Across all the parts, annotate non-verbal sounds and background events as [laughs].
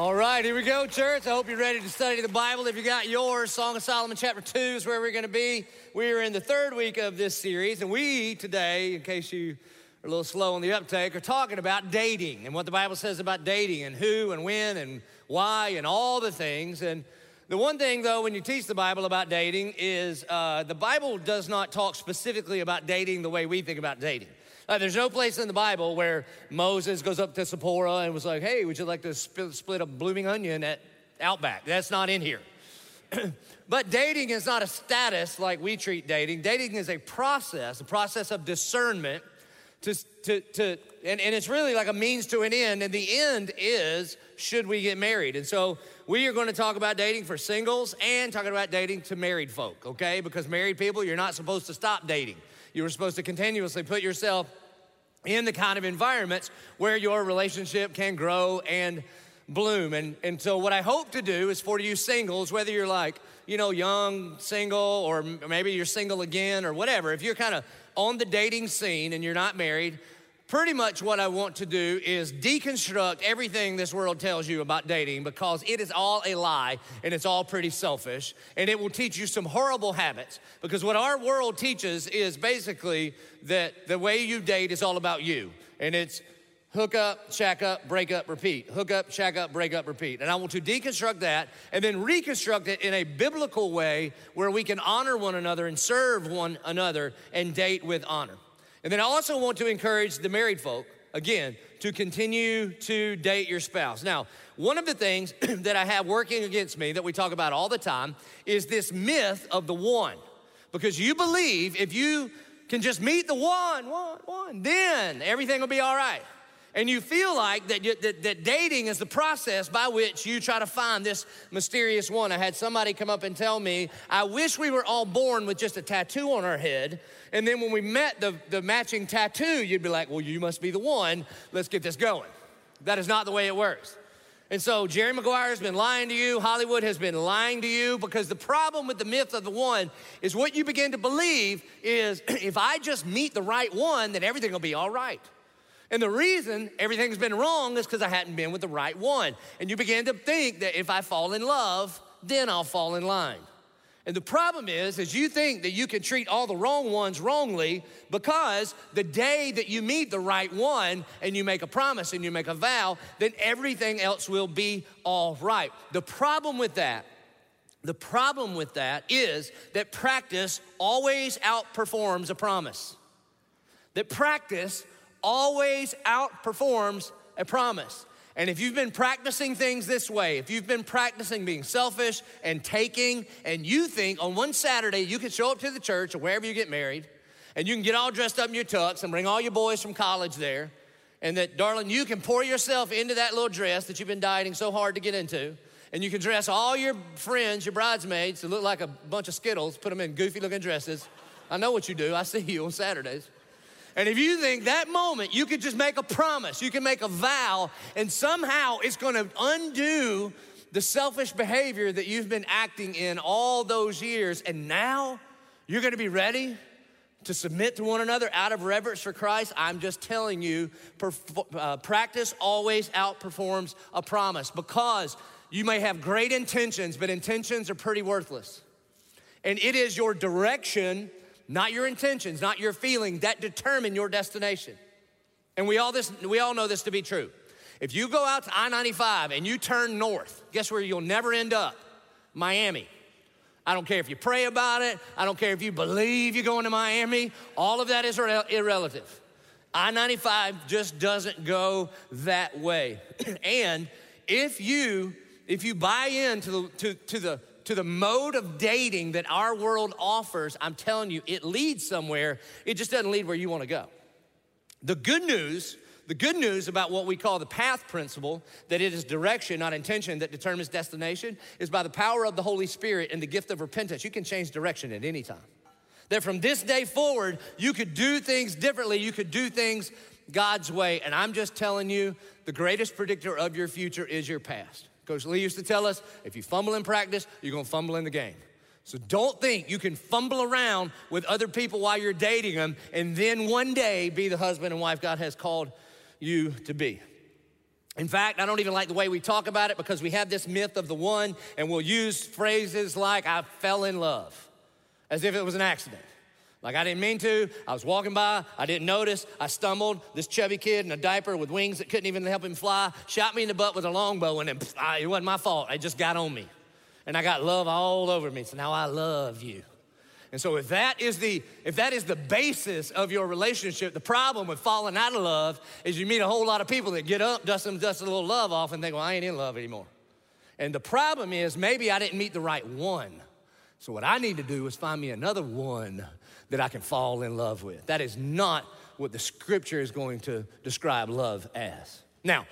All right, here we go, church. I hope you're ready to study the Bible. If you got yours, Song of Solomon chapter 2 is where we're going to be. We are in the third week of this series, and we today, in case you are a little slow on the uptake, are talking about dating and what the Bible says about dating and who and when and why and all the things. And the one thing, though, when you teach the Bible about dating is uh, the Bible does not talk specifically about dating the way we think about dating. Uh, there's no place in the Bible where Moses goes up to Zipporah and was like, hey, would you like to sp- split a blooming onion at Outback? That's not in here. [clears throat] but dating is not a status like we treat dating. Dating is a process, a process of discernment to, to, to and, and it's really like a means to an end. And the end is should we get married? And so we are going to talk about dating for singles and talking about dating to married folk, okay? Because married people, you're not supposed to stop dating. You were supposed to continuously put yourself in the kind of environments where your relationship can grow and bloom. And, and so, what I hope to do is for you singles, whether you're like, you know, young, single, or maybe you're single again or whatever, if you're kind of on the dating scene and you're not married, pretty much what I want to do is deconstruct everything this world tells you about dating because it is all a lie and it's all pretty selfish and it will teach you some horrible habits because what our world teaches is basically that the way you date is all about you and it's hook up, shack up, break up, repeat. Hook up, shack up, break up, repeat. And I want to deconstruct that and then reconstruct it in a biblical way where we can honor one another and serve one another and date with honor. And then I also want to encourage the married folk, again, to continue to date your spouse. Now, one of the things [clears throat] that I have working against me that we talk about all the time is this myth of the one. Because you believe if you can just meet the one, one, one, then everything will be all right and you feel like that, that, that, dating is the process by which you try to find this mysterious one. I had somebody come up and tell me, I wish we were all born with just a tattoo on our head. And then when we met the, the matching tattoo, you'd be like, well, you must be the one. Let's get this going. That is not the way it works. And so Jerry Maguire has been lying to you, Hollywood has been lying to you, because the problem with the myth of the one is what you begin to believe is [clears throat] if I just meet the right one, then everything will be all right. And the reason everything's been wrong is because I hadn't been with the right one. And you begin to think that if I fall in love, then I'll fall in line. And the problem is, is you think that you can treat all the wrong ones wrongly because the day that you meet the right one and you make a promise and you make a vow, then everything else will be all right. The problem with that, the problem with that is that practice always outperforms a promise. That practice always outperforms a promise. And if you've been practicing things this way, if you've been practicing being selfish and taking, and you think on one Saturday you can show up to the church or wherever you get married, and you can get all dressed up in your tux and bring all your boys from college there, and that, darling, you can pour yourself into that little dress that you've been dieting so hard to get into, and you can dress all your friends, your bridesmaids, to look like a bunch of Skittles, put them in goofy looking dresses. I know what you do, I see you on Saturdays. And if you think that moment you could just make a promise, you can make a vow, and somehow it's gonna undo the selfish behavior that you've been acting in all those years, and now you're gonna be ready to submit to one another out of reverence for Christ, I'm just telling you, uh, practice always outperforms a promise because you may have great intentions, but intentions are pretty worthless. And it is your direction not your intentions, not your feelings, that determine your destination. And we all, this, we all know this to be true. If you go out to I 95 and you turn north, guess where you'll never end up? Miami. I don't care if you pray about it, I don't care if you believe you're going to Miami, all of that is irrelative. I 95 just doesn't go that way. [clears throat] and if you if you buy into the, to, to the to the mode of dating that our world offers, I'm telling you, it leads somewhere. It just doesn't lead where you want to go. The good news, the good news about what we call the path principle, that it is direction, not intention, that determines destination, is by the power of the Holy Spirit and the gift of repentance. You can change direction at any time. That from this day forward, you could do things differently, you could do things God's way. And I'm just telling you, the greatest predictor of your future is your past. Coach Lee used to tell us if you fumble in practice, you're gonna fumble in the game. So don't think you can fumble around with other people while you're dating them and then one day be the husband and wife God has called you to be. In fact, I don't even like the way we talk about it because we have this myth of the one, and we'll use phrases like, I fell in love, as if it was an accident. Like I didn't mean to. I was walking by. I didn't notice. I stumbled. This chubby kid in a diaper with wings that couldn't even help him fly shot me in the butt with a longbow, and pff, it wasn't my fault. It just got on me. And I got love all over me. So now I love you. And so if that is the if that is the basis of your relationship, the problem with falling out of love is you meet a whole lot of people that get up, dust them, dust a little love off, and think, well, I ain't in love anymore. And the problem is maybe I didn't meet the right one. So what I need to do is find me another one that I can fall in love with. That is not what the scripture is going to describe love as. Now,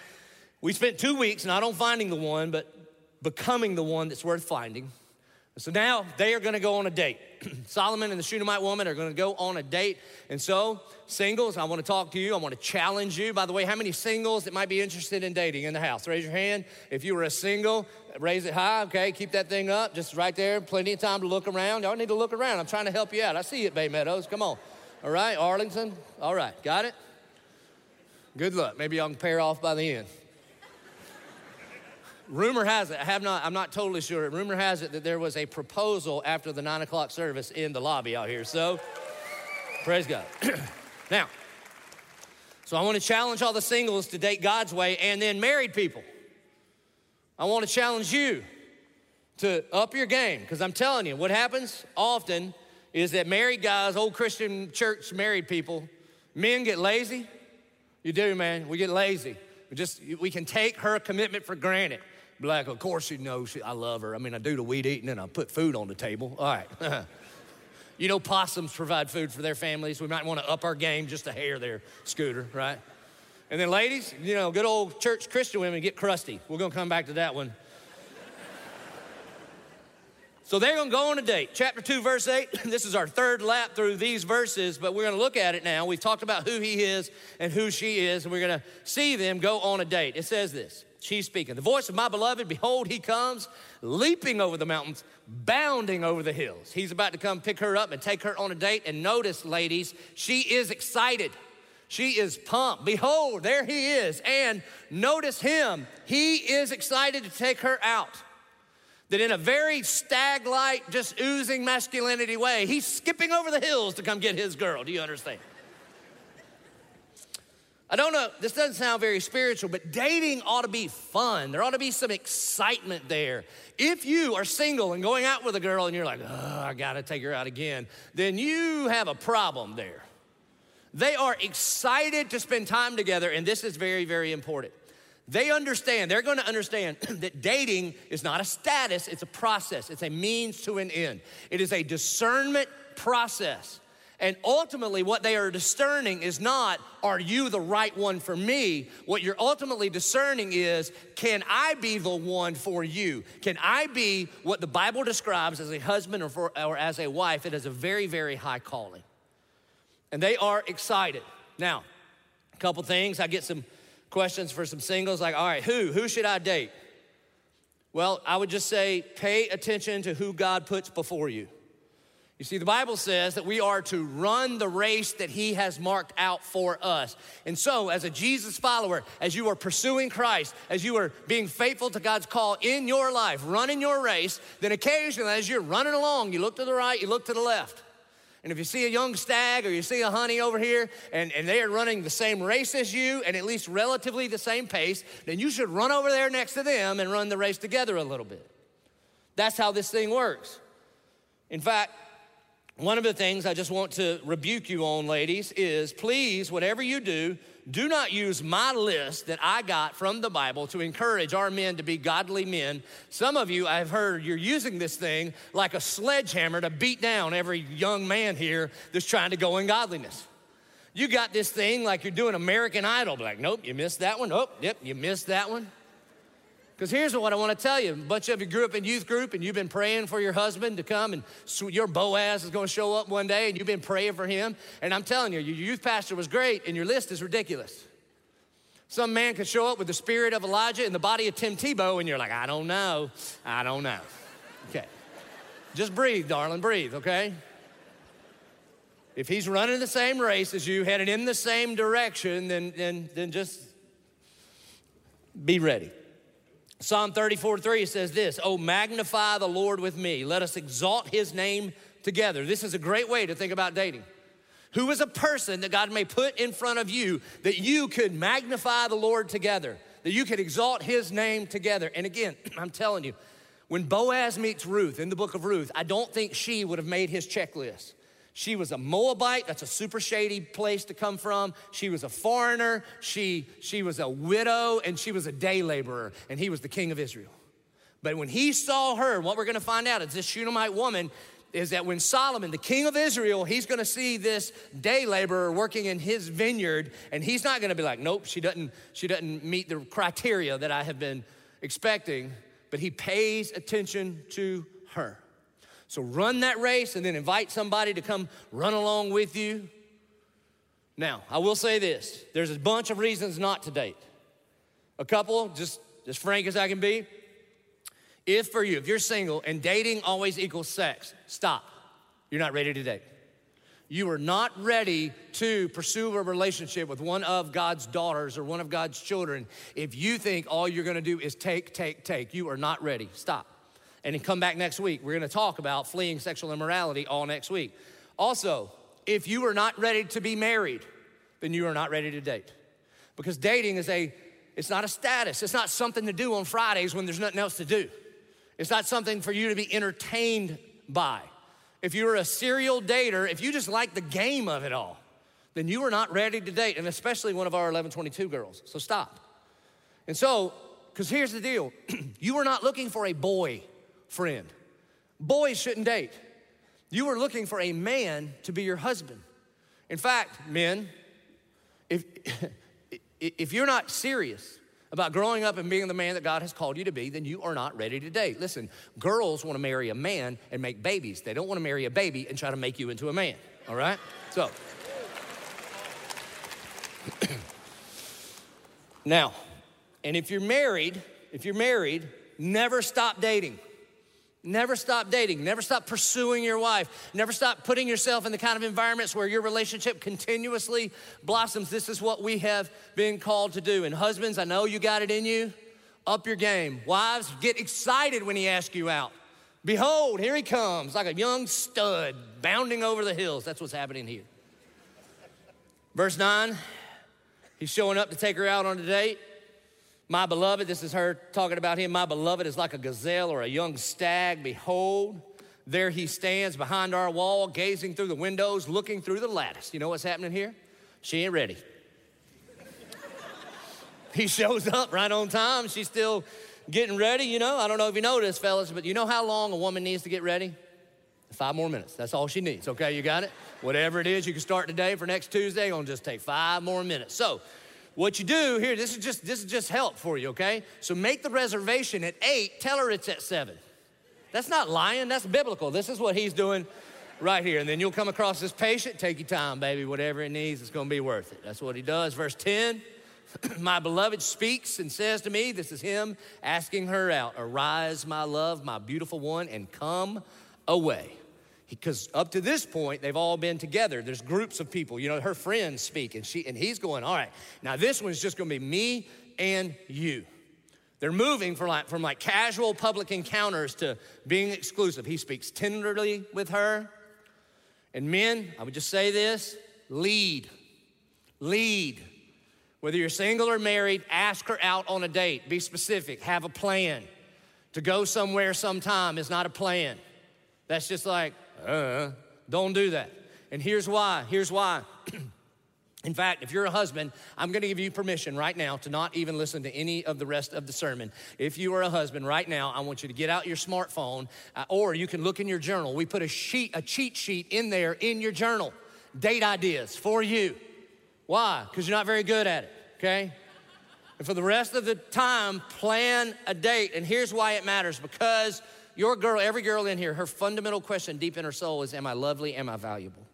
we spent two weeks not on finding the one, but becoming the one that's worth finding. So now they are gonna go on a date. [clears throat] Solomon and the Shunammite woman are gonna go on a date. And so, singles, I wanna talk to you. I wanna challenge you. By the way, how many singles that might be interested in dating in the house? Raise your hand. If you were a single, raise it high, okay? Keep that thing up, just right there. Plenty of time to look around. Y'all need to look around. I'm trying to help you out. I see at Bay Meadows. Come on. All right, Arlington. All right, got it? Good luck. Maybe y'all can pair off by the end. Rumor has it, I have not, I'm not totally sure. Rumor has it that there was a proposal after the nine o'clock service in the lobby out here. So, praise God. [clears throat] now, so I want to challenge all the singles to date God's way and then married people. I want to challenge you to up your game because I'm telling you, what happens often is that married guys, old Christian church married people, men get lazy. You do, man. We get lazy. We just we can take her commitment for granted. Like, of course you know she, I love her. I mean, I do the weed eating and I put food on the table. All right. [laughs] you know, possums provide food for their families. We might want to up our game just a hair there, Scooter, right? And then, ladies, you know, good old church Christian women get crusty. We're going to come back to that one. so they're going to go on a date. Chapter 2, verse 8. [laughs] This is our third lap through these verses, but we're going to look at it now. We've talked about who he is and who she is, and we're going to see them go on a date. It says this She's speaking. The voice of my beloved, behold, he comes, leaping over the mountains, bounding over the hills. He's about to come pick her up and take her on a date. And notice, ladies, she is excited. She is pumped. Behold, there he is. And notice him. He is excited to take her out. That in a very stag like, just oozing masculinity way, he's skipping over the hills to come get his girl. Do you understand? I don't know, this doesn't sound very spiritual, but dating ought to be fun. There ought to be some excitement there. If you are single and going out with a girl and you're like, oh, I gotta take her out again, then you have a problem there. They are excited to spend time together, and this is very, very important. They understand, they're gonna understand [clears throat] that dating is not a status, it's a process, it's a means to an end. It is a discernment process. And ultimately, what they are discerning is not, are you the right one for me? What you're ultimately discerning is, can I be the one for you? Can I be what the Bible describes as a husband or, for, or as a wife? It is a very, very high calling. And they are excited. Now, a couple things. I get some questions for some singles like, all right, who? Who should I date? Well, I would just say, pay attention to who God puts before you. You see, the Bible says that we are to run the race that He has marked out for us. And so, as a Jesus follower, as you are pursuing Christ, as you are being faithful to God's call in your life, running your race, then occasionally, as you're running along, you look to the right, you look to the left. And if you see a young stag or you see a honey over here and, and they are running the same race as you and at least relatively the same pace, then you should run over there next to them and run the race together a little bit. That's how this thing works. In fact, one of the things I just want to rebuke you on, ladies, is please, whatever you do, do not use my list that I got from the Bible to encourage our men to be godly men. Some of you, I've heard you're using this thing like a sledgehammer to beat down every young man here that's trying to go in godliness. You got this thing like you're doing American Idol, like, nope, you missed that one. Oh, yep, you missed that one. Because here's what I want to tell you. A bunch of you grew up in youth group and you've been praying for your husband to come and your Boaz is going to show up one day and you've been praying for him. And I'm telling you, your youth pastor was great and your list is ridiculous. Some man could show up with the spirit of Elijah and the body of Tim Tebow and you're like, I don't know. I don't know. Okay. Just breathe, darling, breathe, okay? If he's running the same race as you, headed in the same direction, then, then, then just Be ready. Psalm 34 3 says this Oh, magnify the Lord with me. Let us exalt his name together. This is a great way to think about dating. Who is a person that God may put in front of you that you could magnify the Lord together, that you could exalt his name together? And again, [clears throat] I'm telling you, when Boaz meets Ruth in the book of Ruth, I don't think she would have made his checklist. She was a Moabite, that's a super shady place to come from. She was a foreigner, she, she was a widow, and she was a day laborer, and he was the king of Israel. But when he saw her, what we're gonna find out is this Shunammite woman is that when Solomon, the king of Israel, he's gonna see this day laborer working in his vineyard, and he's not gonna be like, nope, she doesn't, she doesn't meet the criteria that I have been expecting, but he pays attention to her. So run that race and then invite somebody to come run along with you. Now, I will say this there's a bunch of reasons not to date. A couple, just as frank as I can be, if for you, if you're single and dating always equals sex, stop. You're not ready to date. You are not ready to pursue a relationship with one of God's daughters or one of God's children if you think all you're gonna do is take, take, take. You are not ready. Stop. And come back next week. We're gonna talk about fleeing sexual immorality all next week. Also, if you are not ready to be married, then you are not ready to date. Because dating is a, it's not a status, it's not something to do on Fridays when there's nothing else to do. It's not something for you to be entertained by. If you're a serial dater, if you just like the game of it all, then you are not ready to date, and especially one of our 1122 girls. So stop. And so, because here's the deal [clears throat] you are not looking for a boy friend. Boys shouldn't date. You are looking for a man to be your husband. In fact, men, if, [laughs] if you're not serious about growing up and being the man that God has called you to be, then you are not ready to date. Listen, girls want to marry a man and make babies. They don't want to marry a baby and try to make you into a man, all right? So, [clears throat] now, and if you're married, if you're married, never stop dating. Never stop dating. Never stop pursuing your wife. Never stop putting yourself in the kind of environments where your relationship continuously blossoms. This is what we have been called to do. And husbands, I know you got it in you. Up your game. Wives, get excited when he asks you out. Behold, here he comes, like a young stud bounding over the hills. That's what's happening here. Verse 9, he's showing up to take her out on a date. My beloved, this is her talking about him. My beloved is like a gazelle or a young stag. Behold, there he stands behind our wall, gazing through the windows, looking through the lattice. You know what's happening here? She ain't ready. [laughs] he shows up right on time. She's still getting ready, you know. I don't know if you know this, fellas, but you know how long a woman needs to get ready? Five more minutes. That's all she needs. Okay, you got it? Whatever it is, you can start today for next Tuesday. Gonna just take five more minutes. So what you do here, this is just this is just help for you, okay? So make the reservation at eight, tell her it's at seven. That's not lying, that's biblical. This is what he's doing right here. And then you'll come across this patient, take your time, baby, whatever it needs, it's gonna be worth it. That's what he does. Verse 10. [clears throat] my beloved speaks and says to me, This is him asking her out, Arise, my love, my beautiful one, and come away because up to this point they've all been together. There's groups of people. You know her friends speak and she and he's going all right now this one's just going to be me and you. They're moving from like from like casual public encounters to being exclusive. He speaks tenderly with her. And men i would just say this lead. Lead. Whether you're single or married ask her out on a date. Be specific. Have a plan. To go somewhere sometime is not a plan. That's just like uh, don't do that. And here's why. Here's why. [clears throat] In fact, if you're a husband, I'm gonna give you permission right now to not even listen to any of the rest of the sermon. If you are a husband right now, I want you to get out your smartphone uh, or you can look in your journal. We put a sheet, a cheat sheet in there in your journal. Date ideas for you. Why? Because you're not very good at it, okay? And for the rest of the time, plan a date. And here's why it matters because your girl, every girl in here, her fundamental question deep in her soul is Am I lovely? Am I valuable?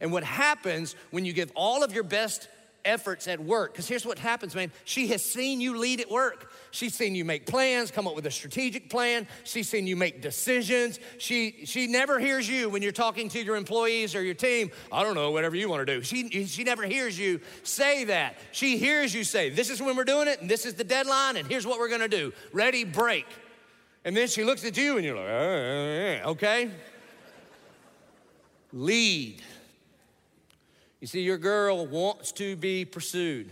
And what happens when you give all of your best efforts at work. Because here's what happens, man. She has seen you lead at work. She's seen you make plans, come up with a strategic plan. She's seen you make decisions. She, she never hears you when you're talking to your employees or your team, I don't know, whatever you want to do. She, she never hears you say that. She hears you say, This is when we're doing it, and this is the deadline, and here's what we're to do. Ready, break. And then she looks at you, and you're like, uh, uh, uh, okay? Lead. You see, your girl wants to be pursued.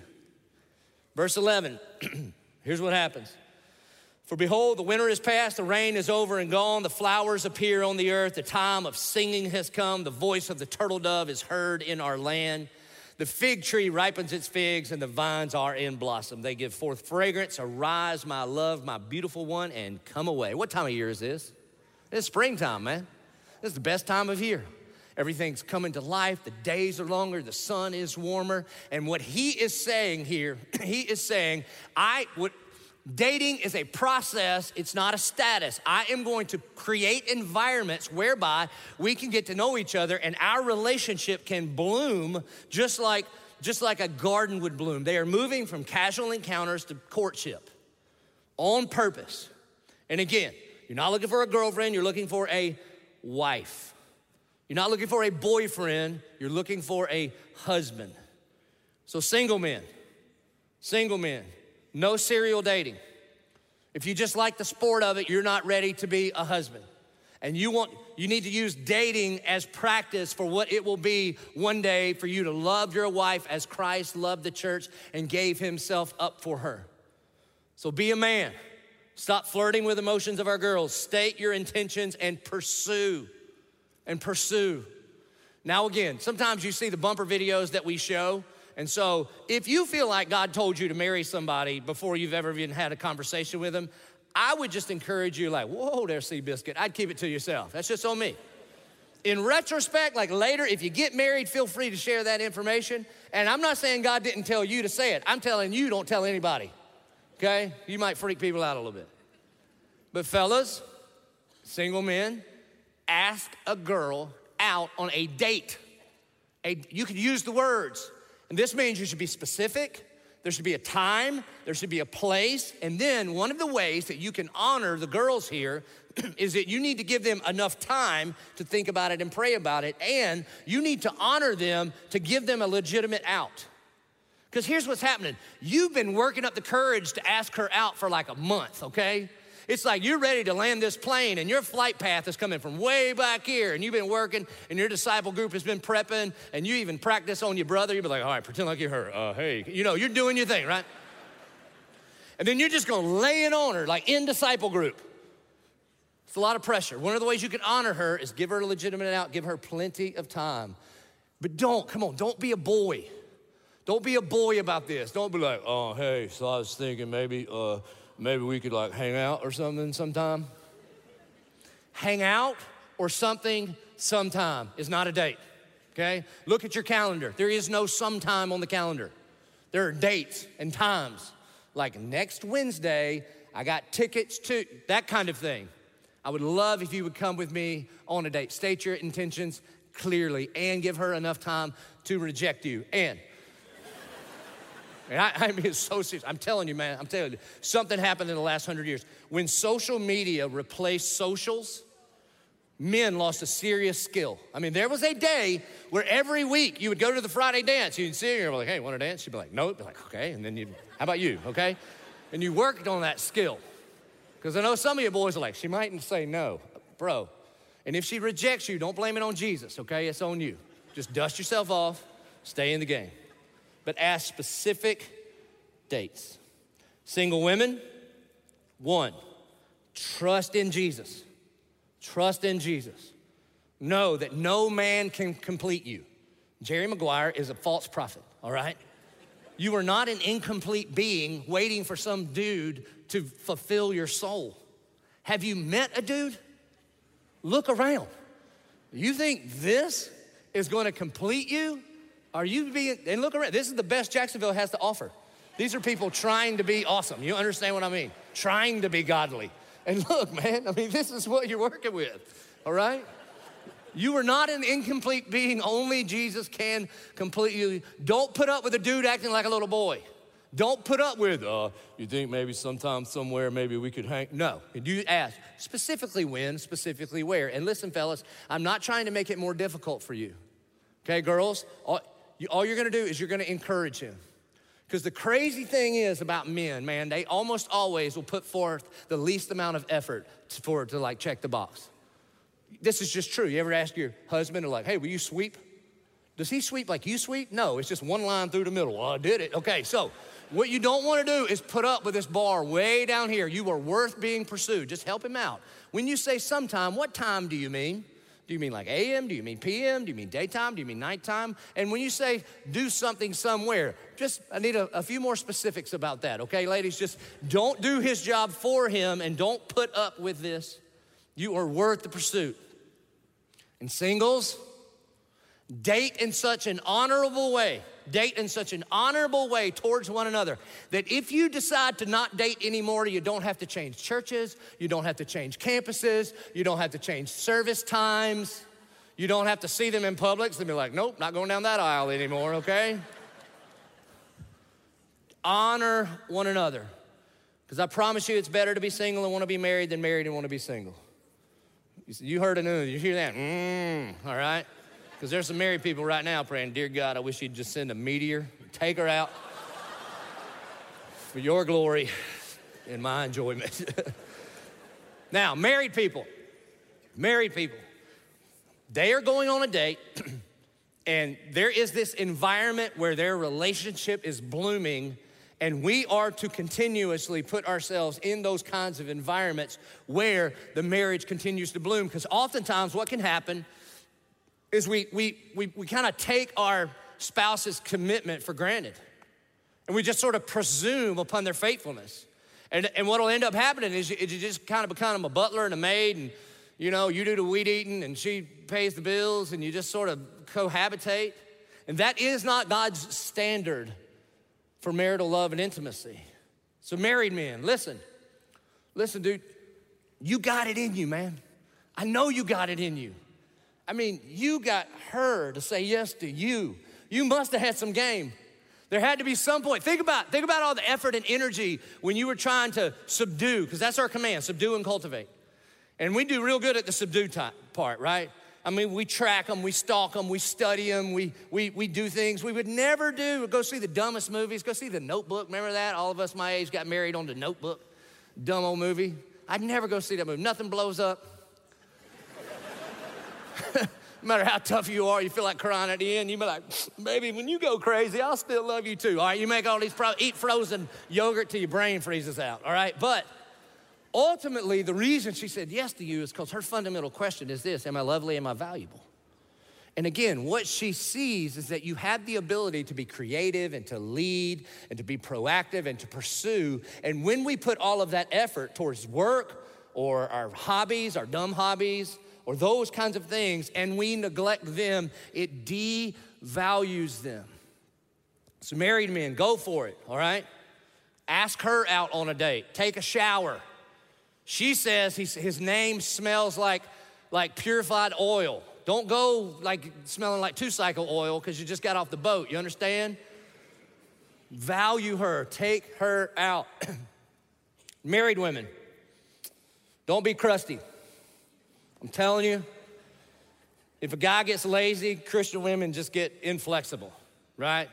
Verse 11, [clears throat] here's what happens. For behold, the winter is past, the rain is over and gone, the flowers appear on the earth, the time of singing has come, the voice of the turtle dove is heard in our land. The fig tree ripens its figs, and the vines are in blossom. They give forth fragrance. Arise, my love, my beautiful one, and come away. What time of year is this? It's springtime, man. This is the best time of year. Everything's coming to life. The days are longer. The sun is warmer. And what he is saying here, [clears throat] he is saying, I would. Dating is a process, it's not a status. I am going to create environments whereby we can get to know each other and our relationship can bloom just like just like a garden would bloom. They are moving from casual encounters to courtship on purpose. And again, you're not looking for a girlfriend, you're looking for a wife. You're not looking for a boyfriend, you're looking for a husband. So, single men, single men, no serial dating. If you just like the sport of it, you're not ready to be a husband. And you want you need to use dating as practice for what it will be one day for you to love your wife as Christ loved the church and gave himself up for her. So be a man. Stop flirting with emotions of our girls. State your intentions and pursue and pursue. Now, again, sometimes you see the bumper videos that we show. And so, if you feel like God told you to marry somebody before you've ever even had a conversation with them, I would just encourage you, like, whoa there, Seabiscuit. I'd keep it to yourself. That's just on me. In retrospect, like later, if you get married, feel free to share that information. And I'm not saying God didn't tell you to say it. I'm telling you, don't tell anybody. Okay? You might freak people out a little bit. But, fellas, single men, ask a girl out on a date. A, you could use the words. And this means you should be specific. There should be a time, there should be a place. And then one of the ways that you can honor the girls here [clears throat] is that you need to give them enough time to think about it and pray about it. And you need to honor them to give them a legitimate out. Because here's what's happening you've been working up the courage to ask her out for like a month, okay? It's like you're ready to land this plane and your flight path is coming from way back here and you've been working and your disciple group has been prepping and you even practice on your brother. You'll be like, all right, pretend like you're her. Uh, hey, you know, you're doing your thing, right? And then you're just gonna lay it on her like in disciple group. It's a lot of pressure. One of the ways you can honor her is give her a legitimate out, give her plenty of time. But don't, come on, don't be a boy. Don't be a boy about this. Don't be like, oh, hey, so I was thinking maybe uh, maybe we could like hang out or something sometime. hang out or something sometime is not a date, okay? Look at your calendar. There is no sometime on the calendar. There are dates and times. Like next Wednesday, I got tickets to that kind of thing. I would love if you would come with me on a date. State your intentions clearly and give her enough time to reject you. And I, [laughs] I mean, so serious. I'm telling you, man, I'm telling you, something happened in the last hundred years. When social media replaced socials, men lost a serious skill. I mean, there was a day where every week you would go to the Friday dance. You'd see her, you're like, hey, want to dance? She'd be like, no. Be like, okay. And then you, how about you? Okay. And you worked on that skill. Because I know some of you boys are like, she mightn't say no, bro. And if she rejects you, don't blame it on Jesus, okay? It's on you. Just dust yourself off, stay in the game but ask specific dates. Single women, one, trust in Jesus. Trust in Jesus. Know that no man can complete you. Jerry Maguire is a false prophet, all right? You are not an incomplete being waiting for some dude to fulfill your soul. Have you met a dude? Look around. You think this is going to complete you? Are you being, and look around, this is the best Jacksonville has to offer. These are people trying to be awesome. You understand what I mean? Trying to be godly. And look, man, I mean, this is what you're working with, all right? You are not an incomplete being. Only Jesus can complete you. Don't put up with a dude acting like a little boy. Don't put up with, uh, you think maybe sometime, somewhere, maybe we could hang. No. You ask specifically when, specifically where. And listen, fellas, I'm not trying to make it more difficult for you. Okay, girls? All, you, all you're gonna do is you're gonna encourage him. Because the crazy thing is about men, man, they almost always will put forth the least amount of effort for to like check the box. This is just true. You ever ask your husband, or like, hey, will you sweep? Does he sweep like you sweep? No, it's just one line through the middle. Well, I did it. Okay, so what you don't want to do is put up with this bar way down here. You are worth being pursued. Just help him out. When you say sometime, what time do you mean? Do you mean like AM? Do you mean PM? Do you mean daytime? Do you mean nighttime? And when you say do something somewhere, just I need a, a, few more specifics about that, okay, ladies? Just don't do his job for him and don't put up with this. You are worth the pursuit. And singles, date in such an honorable way date in such an honorable way towards one another that if you decide to not date anymore, you don't have to change churches, you don't have to change campuses, you don't have to change service times, you don't have to see them in public. So they'll be like, nope, not going down that aisle anymore, okay? Honor one another. Because I promise you, it's better to be single and want to be married than married and want to be single. You heard it, you hear that? Mmm, all right? Because there's some married people right now praying, Dear God, I wish you'd just send a meteor, take her out [laughs] for your glory and my enjoyment. [laughs] now, married people, married people, they are going on a date, [clears throat] and there is this environment where their relationship is blooming. And we are to continuously put ourselves in those kinds of environments where the marriage continues to bloom. Because oftentimes, what can happen is we, we, we, we kind of take our spouse's commitment for granted. And we just sort of presume upon their faithfulness. And, and what will end up happening is you, you just kind of become a butler and a maid, and you know, you do the weed eating and she pays the bills, and you just sort of cohabitate. And that is not God's standard for marital love and intimacy. So, married men, listen, listen, dude, you got it in you, man. I know you got it in you. I mean, you got her to say yes to you. You must have had some game. There had to be some point. Think about, think about all the effort and energy when you were trying to subdue, because that's our command subdue and cultivate. And we do real good at the subdue type part, right? I mean, we track them, we stalk them, we study them, we, we, we do things we would never do. Go see the dumbest movies, go see the notebook. Remember that? All of us my age got married on the notebook. Dumb old movie. I'd never go see that movie. Nothing blows up. [laughs] no matter how tough you are, you feel like crying at the end. You be like, baby, when you go crazy, I'll still love you too. All right, you make all these, pro- eat frozen yogurt till your brain freezes out. All right, but ultimately, the reason she said yes to you is because her fundamental question is this Am I lovely? Am I valuable? And again, what she sees is that you have the ability to be creative and to lead and to be proactive and to pursue. And when we put all of that effort towards work or our hobbies, our dumb hobbies, or those kinds of things, and we neglect them, it devalues them. So, married men, go for it, all right? Ask her out on a date, take a shower. She says his name smells like, like purified oil. Don't go like smelling like two cycle oil because you just got off the boat. You understand? Value her, take her out. [clears throat] Married women, don't be crusty. I'm telling you, if a guy gets lazy, Christian women just get inflexible, right?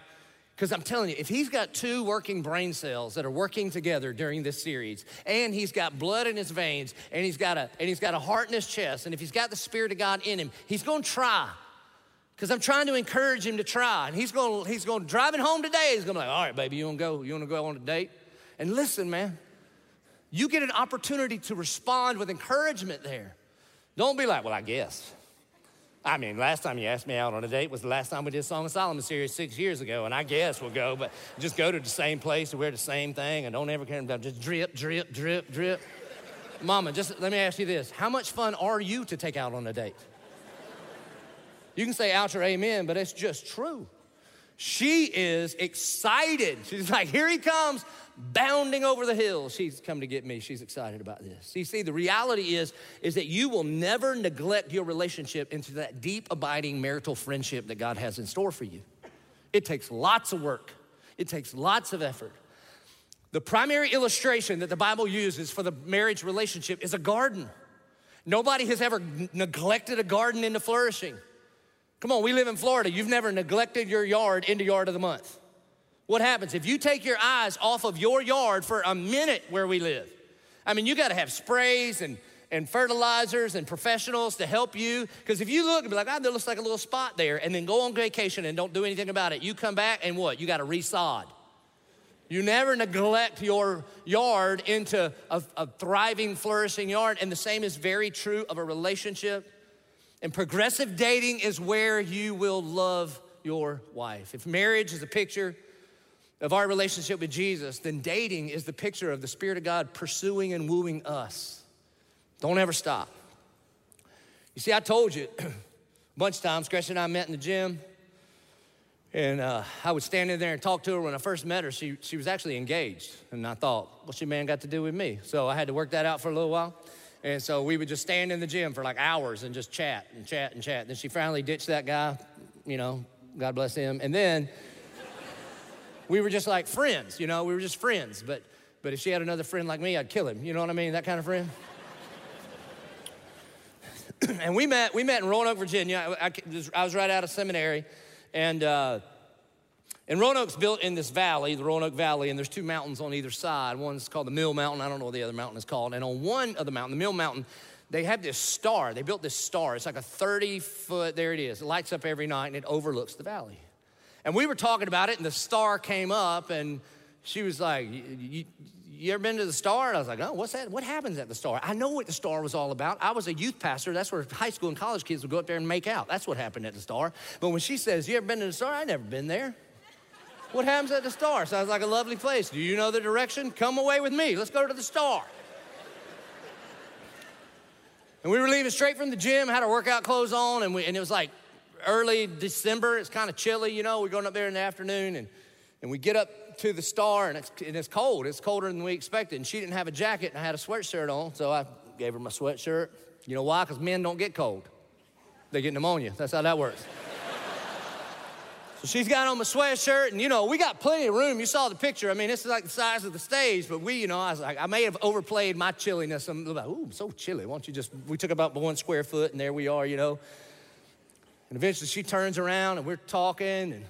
Because I'm telling you, if he's got two working brain cells that are working together during this series, and he's got blood in his veins, and he's got a and he's got a heart in his chest, and if he's got the Spirit of God in him, he's gonna try. Because I'm trying to encourage him to try. And he's gonna he's gonna driving home today, he's gonna be like, all right, baby, you wanna go, you wanna go on a date? And listen, man, you get an opportunity to respond with encouragement there. Don't be like, well, I guess. I mean, last time you asked me out on a date was the last time we did Song of Solomon series six years ago, and I guess we'll go, but just go to the same place and wear the same thing and don't ever care about just drip, drip, drip, drip. Mama, just let me ask you this. How much fun are you to take out on a date? You can say ouch or amen, but it's just true. She is excited. She's like, here he comes, bounding over the hill. She's come to get me. She's excited about this. You see, the reality is, is that you will never neglect your relationship into that deep, abiding marital friendship that God has in store for you. It takes lots of work. It takes lots of effort. The primary illustration that the Bible uses for the marriage relationship is a garden. Nobody has ever neglected a garden into flourishing. Come on, we live in Florida. You've never neglected your yard into yard of the month. What happens if you take your eyes off of your yard for a minute where we live? I mean, you got to have sprays and and fertilizers and professionals to help you. Because if you look and be like, oh, there looks like a little spot there, and then go on vacation and don't do anything about it, you come back and what? You got to resod. You never neglect your yard into a, a, thriving, flourishing yard. And the same is very true of a relationship. And progressive dating is where you will love your wife. If marriage is a picture of our relationship with Jesus, then dating is the picture of the Spirit of God pursuing and wooing us. Don't ever stop. You see, I told you [clears throat] a bunch of times, Gretchen and I met in the gym. And uh, I would stand in there and talk to her. When I first met her, she, she was actually engaged. And I thought, what's your man got to do with me? So I had to work that out for a little while. And so we would just stand in the gym for like hours and just chat and chat and chat. Then she finally ditched that guy, you know, God bless him. And then we were just like friends, you know, we were just friends. But, but if she had another friend like me, I'd kill him. You know what I mean? That kind of friend. [clears throat] and we met, we met in Roanoke, Virginia. I, I, I was right out of seminary. And, uh, and Roanoke's built in this valley, the Roanoke Valley, and there's two mountains on either side. One's called the Mill Mountain. I don't know what the other mountain is called. And on one of the mountain, the Mill Mountain, they have this star. They built this star. It's like a 30 foot, there it is. It lights up every night and it overlooks the valley. And we were talking about it, and the star came up, and she was like, you ever been to the Star? And I was like, oh, what's that? What happens at the Star? I know what the Star was all about. I was a youth pastor. That's where high school and college kids would go up there and make out. That's what happened at the Star. But when she says, you ever been to the Star? I never been there. What happens at the Star? Sounds like a lovely place. Do you know the direction? Come away with me. Let's go to the Star. And we were leaving straight from the gym, had our workout clothes on, and, we, and it was like early December. It's kind of chilly, you know. We're going up there in the afternoon, and, and we get up to the star and it's, and it's cold. It's colder than we expected. And she didn't have a jacket and I had a sweatshirt on. So I gave her my sweatshirt. You know why? Because men don't get cold, they get pneumonia. That's how that works. [laughs] so she's got on my sweatshirt and, you know, we got plenty of room. You saw the picture. I mean, this is like the size of the stage, but we, you know, I was like, I may have overplayed my chilliness. I'm like, ooh, I'm so chilly. Why don't you just, we took about one square foot and there we are, you know. And eventually she turns around and we're talking and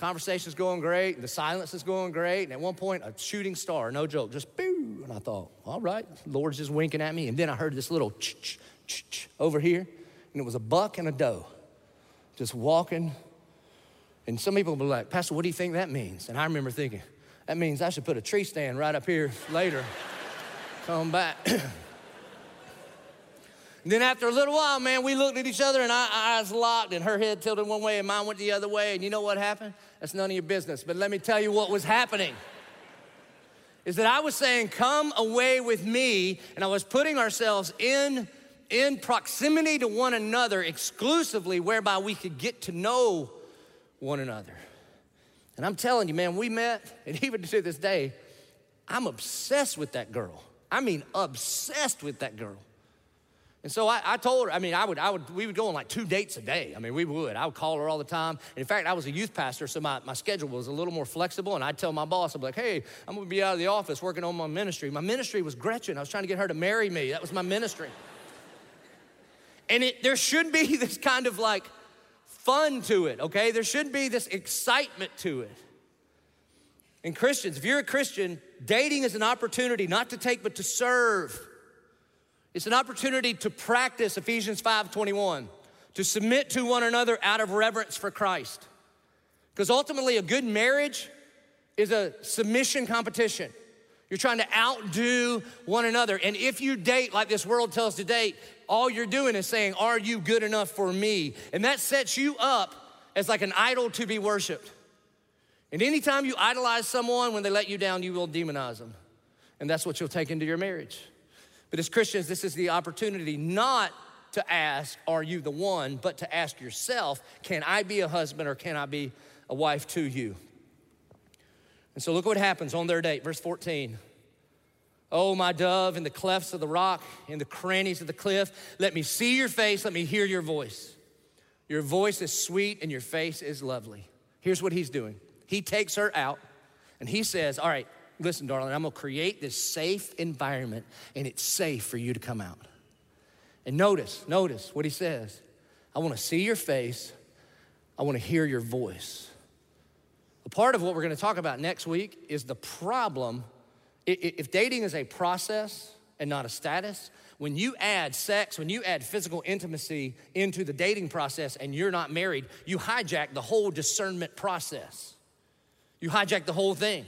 Conversation's going great, and the silence is going great. And at one point, a shooting star, no joke, just boo. And I thought, all right, Lord's just winking at me. And then I heard this little ch ch ch over here, and it was a buck and a doe just walking. And some people will be like, Pastor, what do you think that means? And I remember thinking, that means I should put a tree stand right up here later. Come back. [clears throat] And then after a little while, man, we looked at each other and our eyes locked and her head tilted one way and mine went the other way. And you know what happened? That's none of your business. But let me tell you what was happening. Is that I was saying, come away with me, and I was putting ourselves in, in proximity to one another exclusively, whereby we could get to know one another. And I'm telling you, man, we met, and [laughs] even to this day, I'm obsessed with that girl. I mean, obsessed with that girl. And so I, I, told her, I mean, I would, I would, we would go on like two dates a day. I mean, we would. I would call her all the time. And in fact, I was a youth pastor, so my, my schedule was a little more flexible. And I'd tell my boss, I'd be like, hey, I'm gonna be out of the office working on my ministry. My ministry was Gretchen. I was trying to get her to marry me. That was my ministry. and it, there should be [laughs] this kind of like fun to it, okay? There should be this excitement to it. And Christians, if you're a Christian, dating is an opportunity not to take, but to serve. It's an opportunity to practice Ephesians 5:21, to submit to one another out of reverence for Christ. Because ultimately, a good marriage is a submission competition. You're trying to outdo one another. And if you date like this world tells to date, all you're doing is saying, Are you good enough for me? And that sets you up as like an idol to be worshiped. And anytime you idolize someone, when they let you down, you will demonize them. And that's what you'll take into your marriage. But as Christians, this is the opportunity not to ask, Are you the one? but to ask yourself, Can I be a husband or can I be a wife to you. And so look what happens on their date, verse 14. Oh, my dove, in the clefts of the rock, in the crannies of the cliff, let me see your face, let me hear your voice. Your voice is sweet and your face is lovely. Here's what he's doing he takes her out and he says, All right, listen, darling, I'm gonna create this safe environment and it's safe for you to come out. And notice, notice what he says I wanna see your face, I wanna hear your voice. A part of what we're gonna talk about next week is the problem if dating is a process and not a status, when you add sex, when you add physical intimacy into the dating process and you're not married, you hijack the whole discernment process. You hijack the whole thing.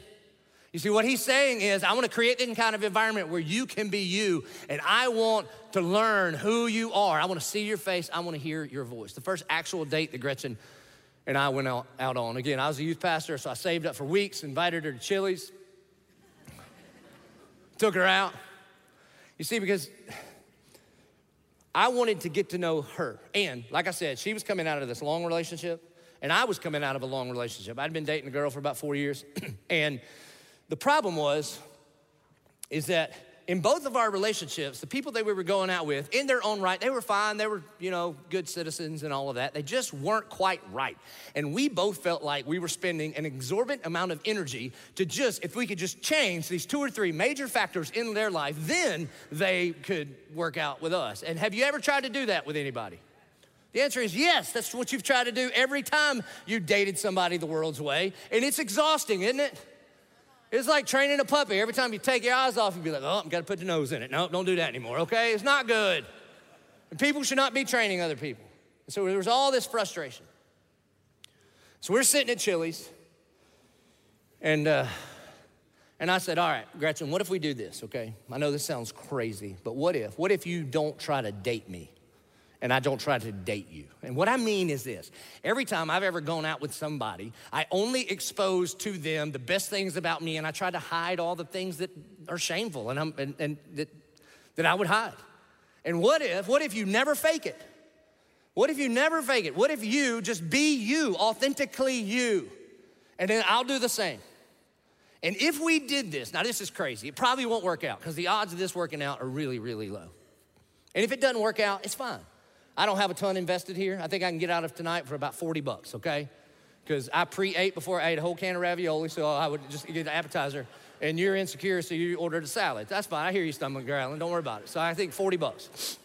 You see, what he's saying is, I want to create any kind of environment where you can be you, and I want to learn who you are. I want to see your face, I want to hear your voice. The first actual date that Gretchen and I went out, out on. Again, I was a youth pastor, so I saved up for weeks, invited her to Chili's took her out. You see, because I wanted to get to know her. And like I said, she was coming out of this long relationship, and I was coming out of a long relationship. I'd been dating a girl for about four years. [clears throat] and the problem was, is that in both of our relationships, the people that we were going out with, in their own right, they were fine. They were, you know, good citizens and all of that. They just weren't quite right. And we both felt like we were spending an exorbitant amount of energy to just, if we could just change these two or three major factors in their life, then they could work out with us. And have you ever tried to do that with anybody? The answer is yes. That's what you've tried to do every time you dated somebody the world's way. And it's exhausting, isn't it? It's like training a puppy. Every time you take your eyes off, you'd be like, oh, I've got to put the nose in it. No, don't do that anymore, okay? It's not good. And people should not be training other people. And so there was all this frustration. So we're sitting at Chili's, and, uh, and I said, All right, Gretchen, what if we do this, okay? I know this sounds crazy, but what if? What if you don't try to date me? And I don't try to date you. And what I mean is this every time I've ever gone out with somebody, I only expose to them the best things about me, and I try to hide all the things that are shameful and, I'm, and, and that, that I would hide. And what if, what if you never fake it? What if you never fake it? What if you just be you, authentically you? And then I'll do the same. And if we did this, now this is crazy, it probably won't work out because the odds of this working out are really, really low. And if it doesn't work out, it's fine. I don't have a ton invested here. I think I can get out of tonight for about 40 bucks, okay? Because I pre ate before I ate a whole can of ravioli, so I would just get an appetizer. And you're insecure, so you ordered a salad. That's fine. I hear you stomach growling. Don't worry about it. So I think 40 bucks.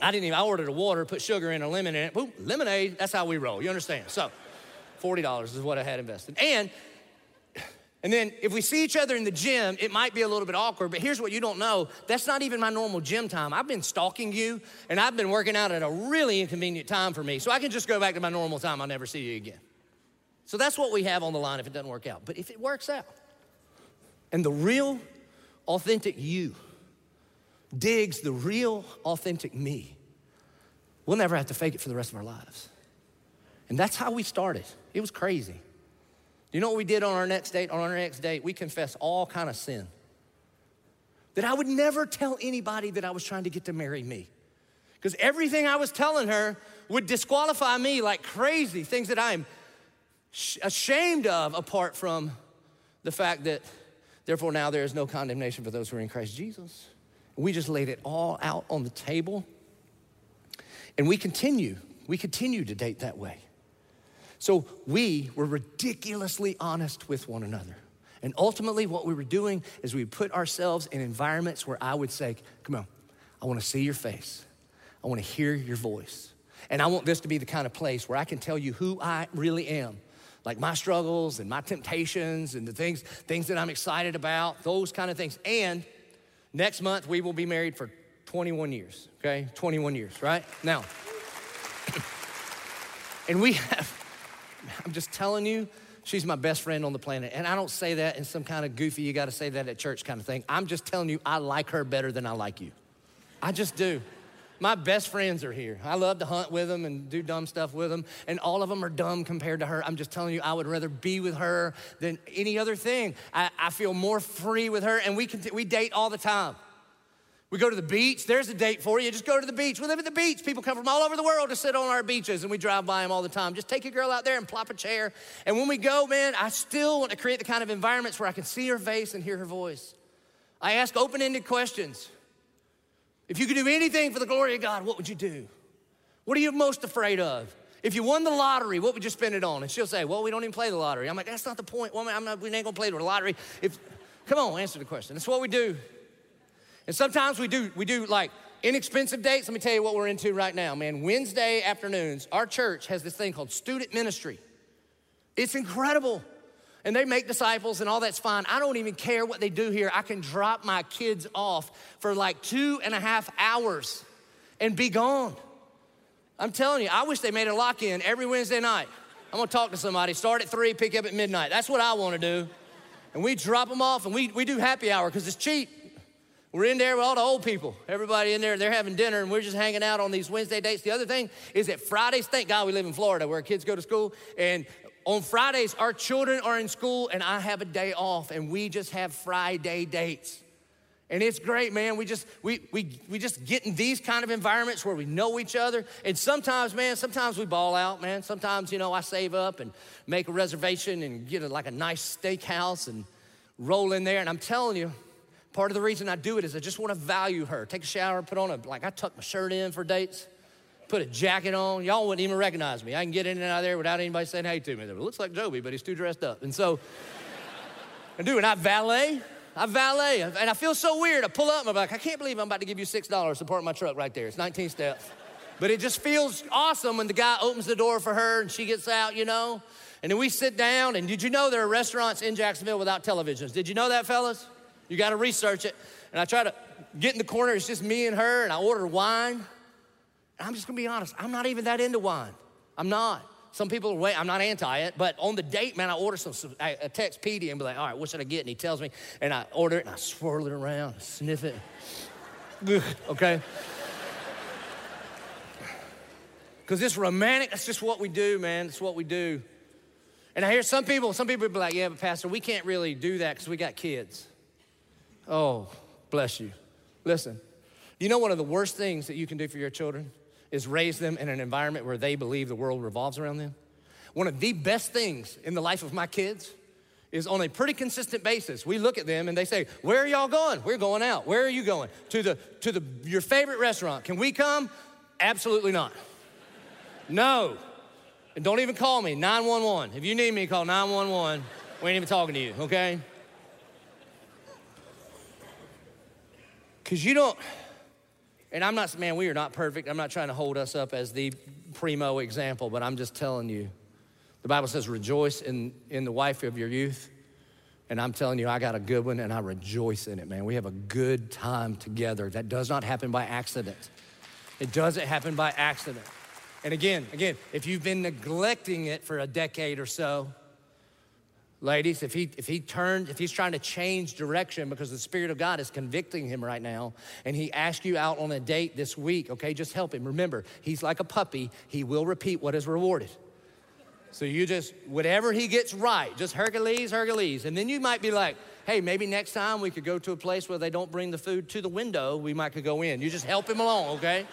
I didn't even, I ordered a water, put sugar in, a lemon in it. Boom, lemonade. That's how we roll. You understand? So $40 is what I had invested. And and then if we see each other in the gym, it might be a little bit awkward, but here's what you don't know that's not even my normal gym time. I've been stalking you, and I've been working out at a really inconvenient time for me, so I can just go back to my normal time. I'll never see you again. So that's what we have on the line if it doesn't work out. But if it works out, and the real, authentic you digs the real, authentic me, we'll never have to fake it for the rest of our lives. And that's how we started. It was crazy. You know what we did on our next date? On our next date, we confessed all kind of sin. That I would never tell anybody that I was trying to get to marry me. Because everything I was telling her would disqualify me like crazy, things that I'm ashamed of apart from the fact that therefore now there is no condemnation for those who are in Christ Jesus. We just laid it all out on the table. And we continue, we continue to date that way. So we were ridiculously honest with one another. And ultimately, what we were doing is we put ourselves in environments where I would say, Come on, I wanna see your face, I wanna hear your voice. And I want this to be the kind of place where I can tell you who I really am. Like my struggles and my temptations and the things, things that I'm excited about, those kind of things. And next month, we will be married for 21 years, okay? 21 years, right? Now, [clears throat] and we have I'm just telling you, she's my best friend on the planet. And I don't say that in some kind of goofy, you gotta say that at church kind of thing. I'm just telling you, I like her better than I like you. I just do. My best friends are here. I love to hunt with them and do dumb stuff with them, and all of them are dumb compared to her. I'm just telling you, I would rather be with her than any other thing. I, I feel more free with her, and we, can, we date all the time. We go to the beach. There's a date for you. Just go to the beach. We live at the beach. People come from all over the world to sit on our beaches, and we drive by them all the time. Just take a girl out there and plop a chair. And when we go, man, I still want to create the kind of environments where I can see her face and hear her voice. I ask open ended questions. If you could do anything for the glory of God, what would you do? What are you most afraid of? If you won the lottery, what would you spend it on? And she'll say, Well, we don't even play the lottery. I'm like, That's not the point. Well, I'm not, we ain't gonna play the lottery. If, come on, answer the question. That's what we do. And sometimes we do, we do like inexpensive dates. Let me tell you what we're into right now, man. Wednesday afternoons, our church has this thing called student ministry. It's incredible. And they make disciples and all that's fine. I don't even care what they do here. I can drop my kids off for like two and a half hours and be gone. I'm telling you, I wish they made a lock in every Wednesday night. I'm gonna talk to somebody, start at three, pick up at midnight. That's what I wanna do. And we drop them off and we, we do happy hour because it's cheap. We're in there with all the old people. Everybody in there, they're having dinner, and we're just hanging out on these Wednesday dates. The other thing is that Fridays, thank God we live in Florida where kids go to school. And on Fridays, our children are in school, and I have a day off, and we just have Friday dates. And it's great, man. We just we we we just get in these kind of environments where we know each other. And sometimes, man, sometimes we ball out, man. Sometimes, you know, I save up and make a reservation and get a, like a nice steakhouse and roll in there. And I'm telling you, Part of the reason I do it is I just want to value her. Take a shower, put on a, like I tuck my shirt in for dates, put a jacket on. Y'all wouldn't even recognize me. I can get in and out of there without anybody saying hey to me. It looks like Joby, but he's too dressed up. And so I do, and I valet. I valet, and I feel so weird. I pull up and I'm like, I can't believe I'm about to give you $6 to park my truck right there. It's 19 steps. But it just feels awesome when the guy opens the door for her and she gets out, you know? And then we sit down, and did you know there are restaurants in Jacksonville without televisions? Did you know that, fellas? You got to research it. And I try to get in the corner, it's just me and her, and I order wine. And I'm just gonna be honest, I'm not even that into wine. I'm not. Some people are wait, I'm not anti it, but on the date, man, I order some, I, text Petey and be like, all right, what should I get? And he tells me, and I order it and I swirl it around, sniff it. [laughs] okay? Because it's romantic, that's just what we do, man. It's what we do. And I hear some people, some people be like, yeah, but Pastor, we can't really do that because we got kids. Oh, bless you. Listen, you know one of the worst things that you can do for your children is raise them in an environment where they believe the world revolves around them? One of the best things in the life of my kids is on a pretty consistent basis. We look at them and they say, "Where are y'all going? We're going out. Where are you going? To the to the your favorite restaurant. Can we come?" Absolutely not. no. And don't even call me 911. If you need me, call 911. We ain't even talking to you, okay? Because you don't, and I'm not, man, we are not perfect. I'm not trying to hold us up as the primo example, but I'm just telling you. The Bible says, rejoice in, in the wife of your youth. And I'm telling you, I got a good one and I rejoice in it, man. We have a good time together. That does not happen by accident. It doesn't happen by accident. And again, again, if you've been neglecting it for a decade or so, Ladies, if he if he turned, if he's trying to change direction because the Spirit of God is convicting him right now, and he asked you out on a date this week, okay, just help him. Remember, he's like a puppy, he will repeat what is rewarded. So you just, whatever he gets right, just Hercules, Hercules. And then you might be like, hey, maybe next time we could go to a place where they don't bring the food to the window, we might could go in. You just help him along, okay?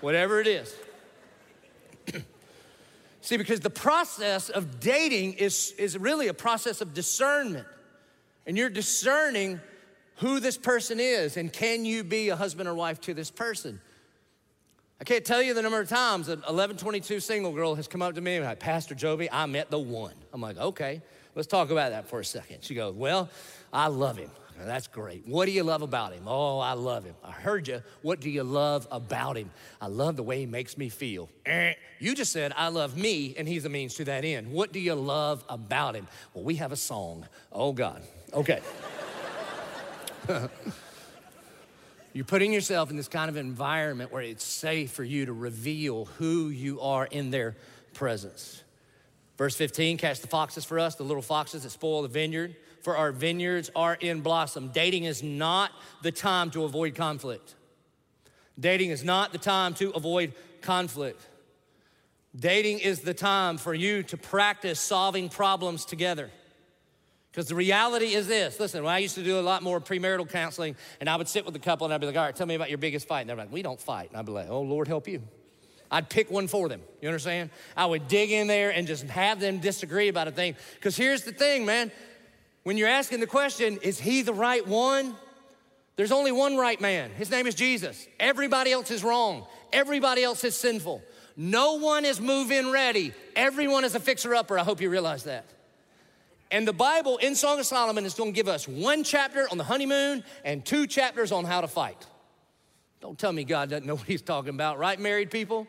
Whatever it is. See, because the process of dating is, is really a process of discernment. And you're discerning who this person is and can you be a husband or wife to this person. I can't tell you the number of times an 1122 single girl has come up to me and like, Pastor Joby, I met the one. I'm like, okay, let's talk about that for a second. She goes, well, I love him. That's great. What do you love about him? Oh, I love him. I heard you. What do you love about him? I love the way he makes me feel. Eh. You just said, I love me, and he's a means to that end. What do you love about him? Well, we have a song. Oh, God. Okay. [laughs] You're putting yourself in this kind of environment where it's safe for you to reveal who you are in their presence. Verse 15, catch the foxes for us, the little foxes that spoil the vineyard for our vineyards are in blossom. Dating is not the time to avoid conflict. Dating is not the time to avoid conflict. Dating is the time for you to practice solving problems together. Because the reality is this listen, when I used to do a lot more premarital counseling, and I would sit with the couple and I'd be like, all right, tell me about your biggest fight. And they're like, we don't fight. And I'd be like, oh, Lord, help you. I'd pick one for them. You understand? I would dig in there and just have them disagree about a thing. Because here's the thing, man. When you're asking the question, is he the right one? There's only one right man. His name is Jesus. Everybody else is wrong. Everybody else is sinful. No one is move in ready. Everyone is a fixer upper. I hope you realize that. And the Bible in Song of Solomon is going to give us one chapter on the honeymoon and two chapters on how to fight. Don't tell me God doesn't know what he's talking about, right, married people?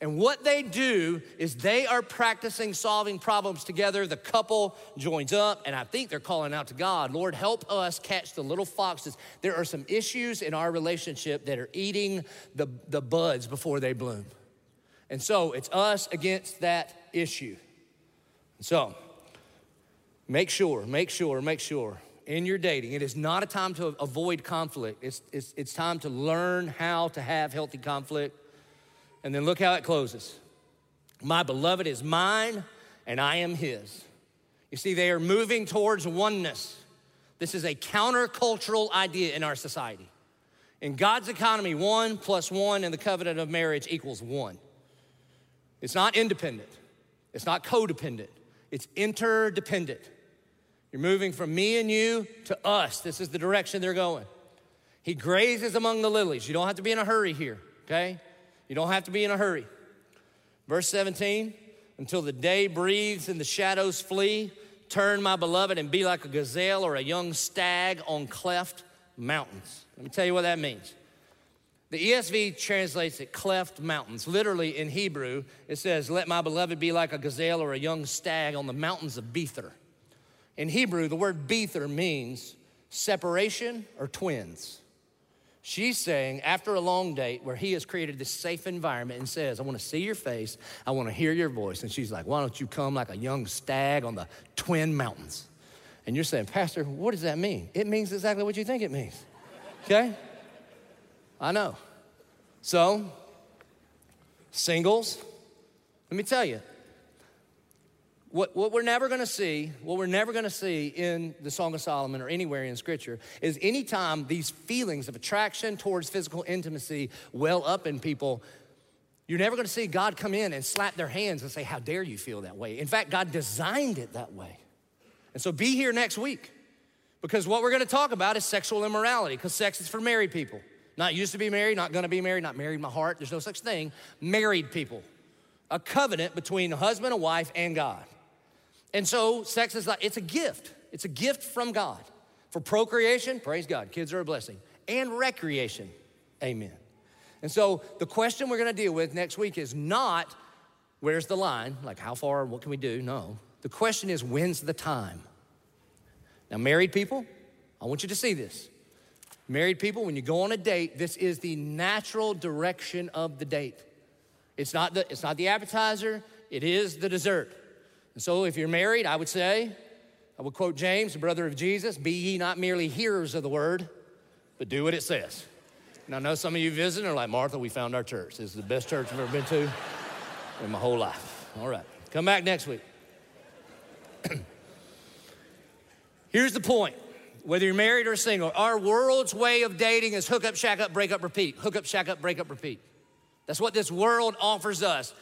And what they do is they are practicing solving problems together. The couple joins up, and I think they're calling out to God Lord, help us catch the little foxes. There are some issues in our relationship that are eating the, the buds before they bloom. And so it's us against that issue. So, Make sure, make sure, make sure in your dating, it is not a time to avoid conflict. It's, it's, it's time to learn how to have healthy conflict. And then look how it closes. My beloved is mine, and I am his. You see, they are moving towards oneness. This is a countercultural idea in our society. In God's economy, one plus one in the covenant of marriage equals one. It's not independent, it's not codependent, it's interdependent. You're moving from me and you to us. This is the direction they're going. He grazes among the lilies. You don't have to be in a hurry here, okay? You don't have to be in a hurry. Verse 17, until the day breathes and the shadows flee, turn, my beloved, and be like a gazelle or a young stag on cleft mountains. Let me tell you what that means. The ESV translates it cleft mountains. Literally in Hebrew, it says, Let my beloved be like a gazelle or a young stag on the mountains of Bether. In Hebrew, the word Bether means separation or twins. She's saying, after a long date where he has created this safe environment and says, I want to see your face, I want to hear your voice. And she's like, Why don't you come like a young stag on the twin mountains? And you're saying, Pastor, what does that mean? It means exactly what you think it means. Okay? I know. So, singles, let me tell you, what, what we're never gonna see, what we're never gonna see in the Song of Solomon or anywhere in Scripture is anytime these feelings of attraction towards physical intimacy well up in people, you're never gonna see God come in and slap their hands and say, How dare you feel that way? In fact, God designed it that way. And so be here next week because what we're gonna talk about is sexual immorality because sex is for married people. Not used to be married, not gonna be married, not married in my heart. There's no such thing. Married people. A covenant between a husband, a wife, and God. And so sex is like, it's a gift. It's a gift from God. For procreation, praise God, kids are a blessing. And recreation, amen. And so the question we're gonna deal with next week is not where's the line, like how far, what can we do? No. The question is when's the time? Now, married people, I want you to see this. Married people, when you go on a date, this is the natural direction of the date. It's not the, it's not the appetizer, it is the dessert. And so, if you're married, I would say, I would quote James, the brother of Jesus, be ye not merely hearers of the word, but do what it says. And I know some of you visiting are like, Martha, we found our church. This is the best church I've ever been to in my whole life. All right, come back next week. [clears throat] Here's the point whether you're married or single, our world's way of dating is hook up, shack up, break up, repeat. Hook up, shack up, break up, repeat. That's what this world offers us.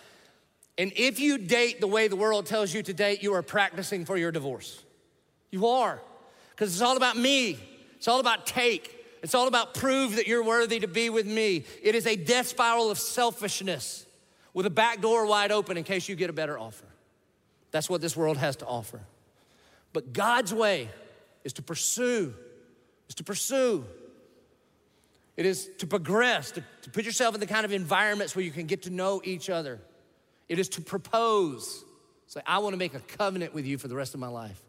And if you date the way the world tells you to date, you are practicing for your divorce. You are. Because it's all about me, it's all about take. It's all about prove that you're worthy to be with me. It is a death spiral of selfishness with a back door wide open in case you get a better offer. That's what this world has to offer. But God's way is to pursue, is to pursue. It is to progress, to, to put yourself in the kind of environments where you can get to know each other. It is to propose. Say, I want to make a covenant with you for the rest of my life.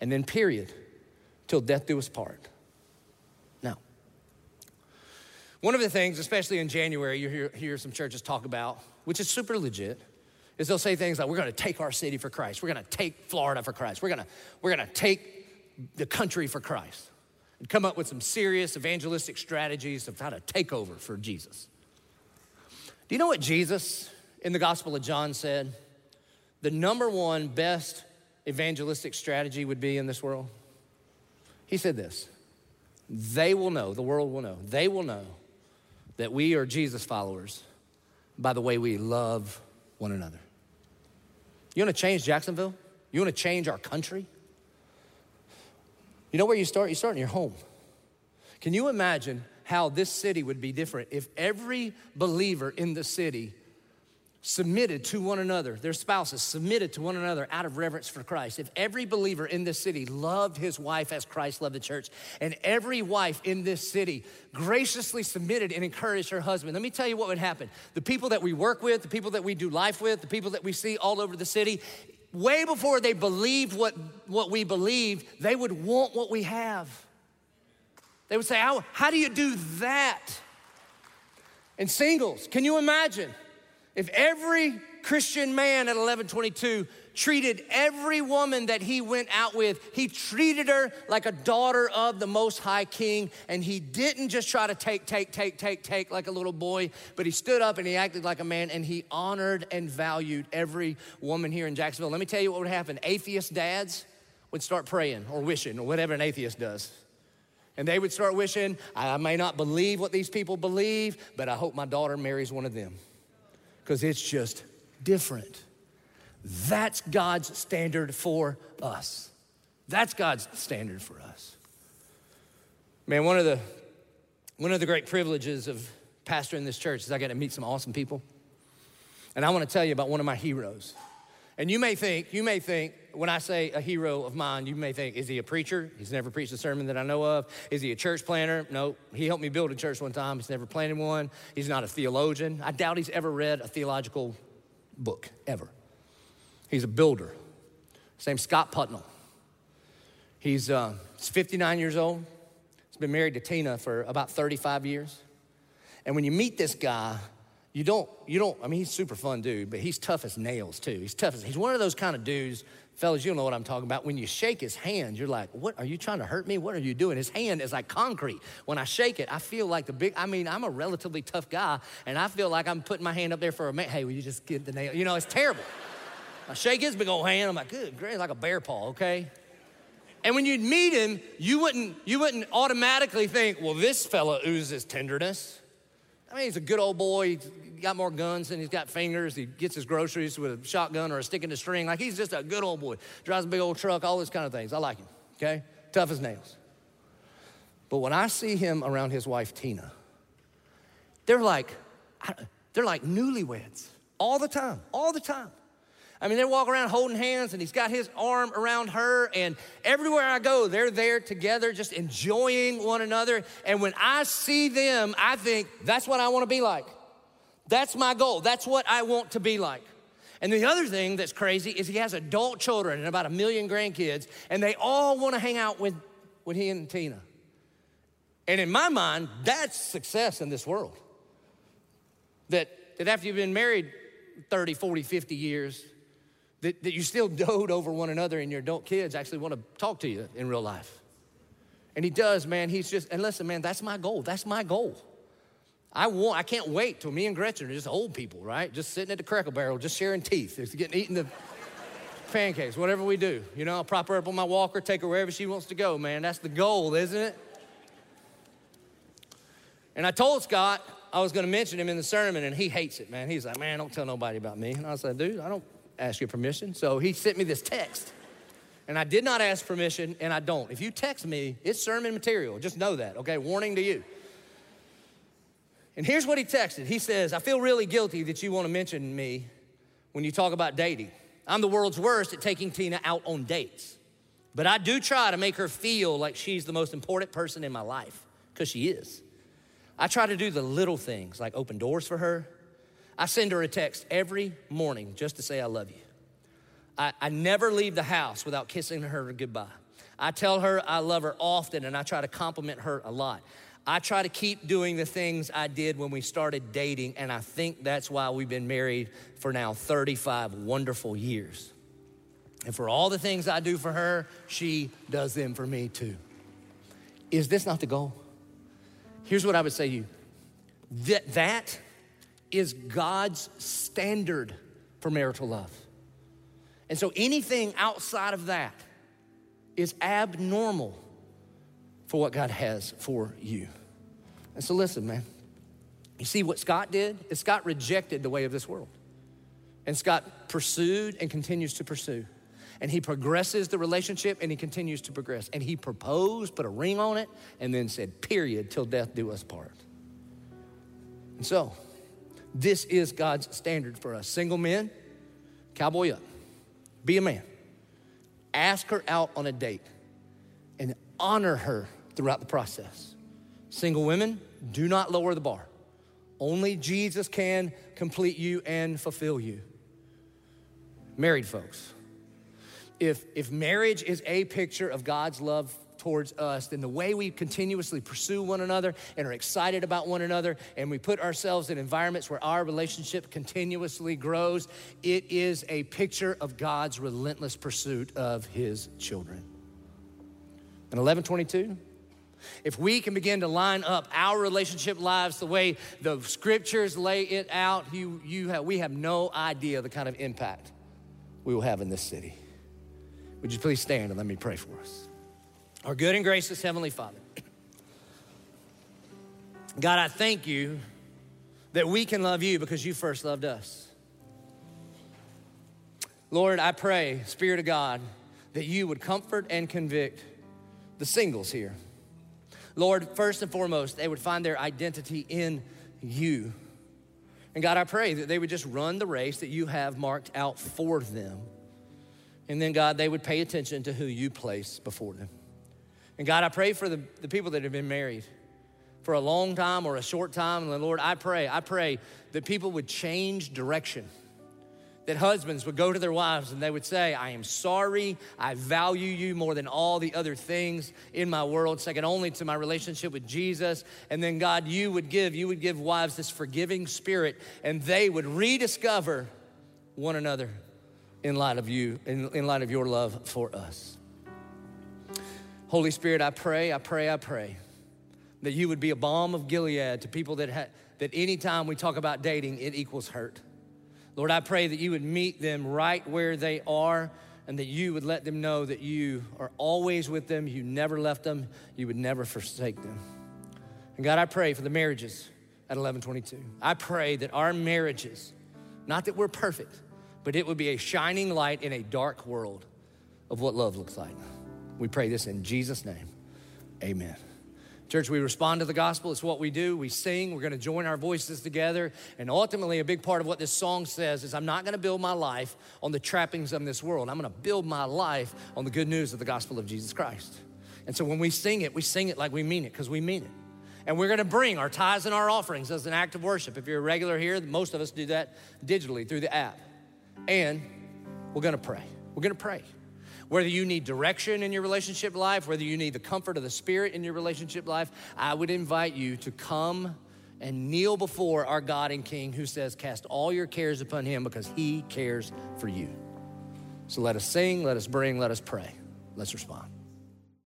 And then, period, till death do us part. Now, one of the things, especially in January, you hear, hear some churches talk about, which is super legit, is they'll say things like, we're gonna take our city for Christ. We're gonna take Florida for Christ. We're gonna, we're gonna take the country for Christ. And come up with some serious evangelistic strategies of how to take over for Jesus. Do you know what Jesus in the Gospel of John said, the number one best evangelistic strategy would be in this world? He said this They will know, the world will know, they will know that we are Jesus followers by the way we love one another. You wanna change Jacksonville? You wanna change our country? You know where you start? You start in your home. Can you imagine how this city would be different if every believer in the city submitted to one another, their spouses submitted to one another out of reverence for Christ. If every believer in this city loved his wife as Christ loved the church, and every wife in this city graciously submitted and encouraged her husband, let me tell you what would happen. The people that we work with, the people that we do life with, the people that we see all over the city, way before they believed what, what we believe, they would want what we have. They would say, how, how do you do that? And singles, can you imagine if every Christian man at 1122 treated every woman that he went out with, he treated her like a daughter of the Most High King, and he didn't just try to take, take, take, take, take like a little boy, but he stood up and he acted like a man, and he honored and valued every woman here in Jacksonville. Let me tell you what would happen atheist dads would start praying or wishing or whatever an atheist does. And they would start wishing, I may not believe what these people believe, but I hope my daughter marries one of them. Because it's just different. That's God's standard for us. That's God's standard for us. Man, one of the one of the great privileges of pastoring this church is I get to meet some awesome people. And I want to tell you about one of my heroes. And you may think, you may think, when I say a hero of mine, you may think, is he a preacher? He's never preached a sermon that I know of. Is he a church planter? No, he helped me build a church one time. He's never planted one. He's not a theologian. I doubt he's ever read a theological book, ever. He's a builder. His name's Scott Putnell. He's, uh, he's 59 years old. He's been married to Tina for about 35 years. And when you meet this guy, you don't, you don't, I mean, he's super fun dude, but he's tough as nails too. He's tough as, he's one of those kind of dudes, fellas, you don't know what I'm talking about. When you shake his hand, you're like, what, are you trying to hurt me? What are you doing? His hand is like concrete. When I shake it, I feel like the big, I mean, I'm a relatively tough guy, and I feel like I'm putting my hand up there for a man. Hey, will you just get the nail? You know, it's terrible. I shake his big old hand, I'm like, good, great, like a bear paw, okay? And when you'd meet him, you wouldn't, you wouldn't automatically think, well, this fella oozes tenderness. I mean, he's a good old boy. He's got more guns than he's got fingers. He gets his groceries with a shotgun or a stick in a string. Like he's just a good old boy. Drives a big old truck, all those kind of things. I like him, okay? Tough as nails. But when I see him around his wife, Tina, they're like, they're like newlyweds all the time, all the time. I mean, they walk around holding hands, and he's got his arm around her, and everywhere I go, they're there together, just enjoying one another. And when I see them, I think, that's what I want to be like. That's my goal. That's what I want to be like. And the other thing that's crazy is he has adult children and about a million grandkids, and they all want to hang out with, with he and Tina. And in my mind, that's success in this world. That, that after you've been married 30, 40, 50 years, that, that you still [laughs] dote over one another and your adult kids actually want to talk to you in real life. And he does, man. He's just, and listen, man, that's my goal. That's my goal. I want, I can't wait till me and Gretchen are just old people, right? Just sitting at the Cracker Barrel, just sharing teeth, just getting eating the [laughs] pancakes, whatever we do. You know, I'll prop her up on my walker, take her wherever she wants to go, man. That's the goal, isn't it? And I told Scott I was going to mention him in the sermon, and he hates it, man. He's like, man, don't tell nobody about me. And I said, dude, I don't ask your permission. So he sent me this text. And I did not ask permission, and I don't. If you text me, it's sermon material. Just know that, okay? Warning to you. And here's what he texted He says, I feel really guilty that you want to mention me when you talk about dating. I'm the world's worst at taking Tina out on dates. But I do try to make her feel like she's the most important person in my life, because she is. I try to do the little things like open doors for her, I send her a text every morning just to say I love you. I, I never leave the house without kissing her goodbye. I tell her I love her often and I try to compliment her a lot. I try to keep doing the things I did when we started dating, and I think that's why we've been married for now 35 wonderful years. And for all the things I do for her, she does them for me too. Is this not the goal? Here's what I would say to you that, that is God's standard for marital love. And so anything outside of that is abnormal for what God has for you. And so listen, man. You see what Scott did? Is Scott rejected the way of this world. And Scott pursued and continues to pursue. And he progresses the relationship and he continues to progress. And he proposed, put a ring on it, and then said, period, till death do us part. And so, this is God's standard for us. Single men, cowboy up, be a man. Ask her out on a date and honor her throughout the process. Single women, do not lower the bar. Only Jesus can complete you and fulfill you. Married folks, if, if marriage is a picture of God's love towards us, then the way we continuously pursue one another and are excited about one another, and we put ourselves in environments where our relationship continuously grows, it is a picture of God's relentless pursuit of his children. In 1122, if we can begin to line up our relationship lives the way the scriptures lay it out, you, you have, we have no idea the kind of impact we will have in this city. Would you please stand and let me pray for us? Our good and gracious Heavenly Father, God, I thank you that we can love you because you first loved us. Lord, I pray, Spirit of God, that you would comfort and convict the singles here. Lord, first and foremost, they would find their identity in you. And God, I pray that they would just run the race that you have marked out for them. And then, God, they would pay attention to who you place before them. And God, I pray for the, the people that have been married for a long time or a short time. And Lord, I pray, I pray that people would change direction that husbands would go to their wives and they would say, I am sorry, I value you more than all the other things in my world, second only to my relationship with Jesus. And then, God, you would give, you would give wives this forgiving spirit, and they would rediscover one another in light of you, in, in light of your love for us. Holy Spirit, I pray, I pray, I pray that you would be a balm of Gilead to people that, ha- that anytime we talk about dating, it equals hurt. Lord, I pray that you would meet them right where they are and that you would let them know that you are always with them, you never left them, you would never forsake them. And God, I pray for the marriages at 1122. I pray that our marriages, not that we're perfect, but it would be a shining light in a dark world of what love looks like. We pray this in Jesus' name. Amen. Church, we respond to the gospel. It's what we do. We sing. We're going to join our voices together. And ultimately, a big part of what this song says is I'm not going to build my life on the trappings of this world. I'm going to build my life on the good news of the gospel of Jesus Christ. And so when we sing it, we sing it like we mean it because we mean it. And we're going to bring our tithes and our offerings as an act of worship. If you're a regular here, most of us do that digitally through the app. And we're going to pray. We're going to pray whether you need direction in your relationship life, whether you need the comfort of the Spirit in your relationship life, I would invite you to come and kneel before our God and King who says, Cast all your cares upon Him because He cares for you. So let us sing, let us bring, let us pray. Let's respond.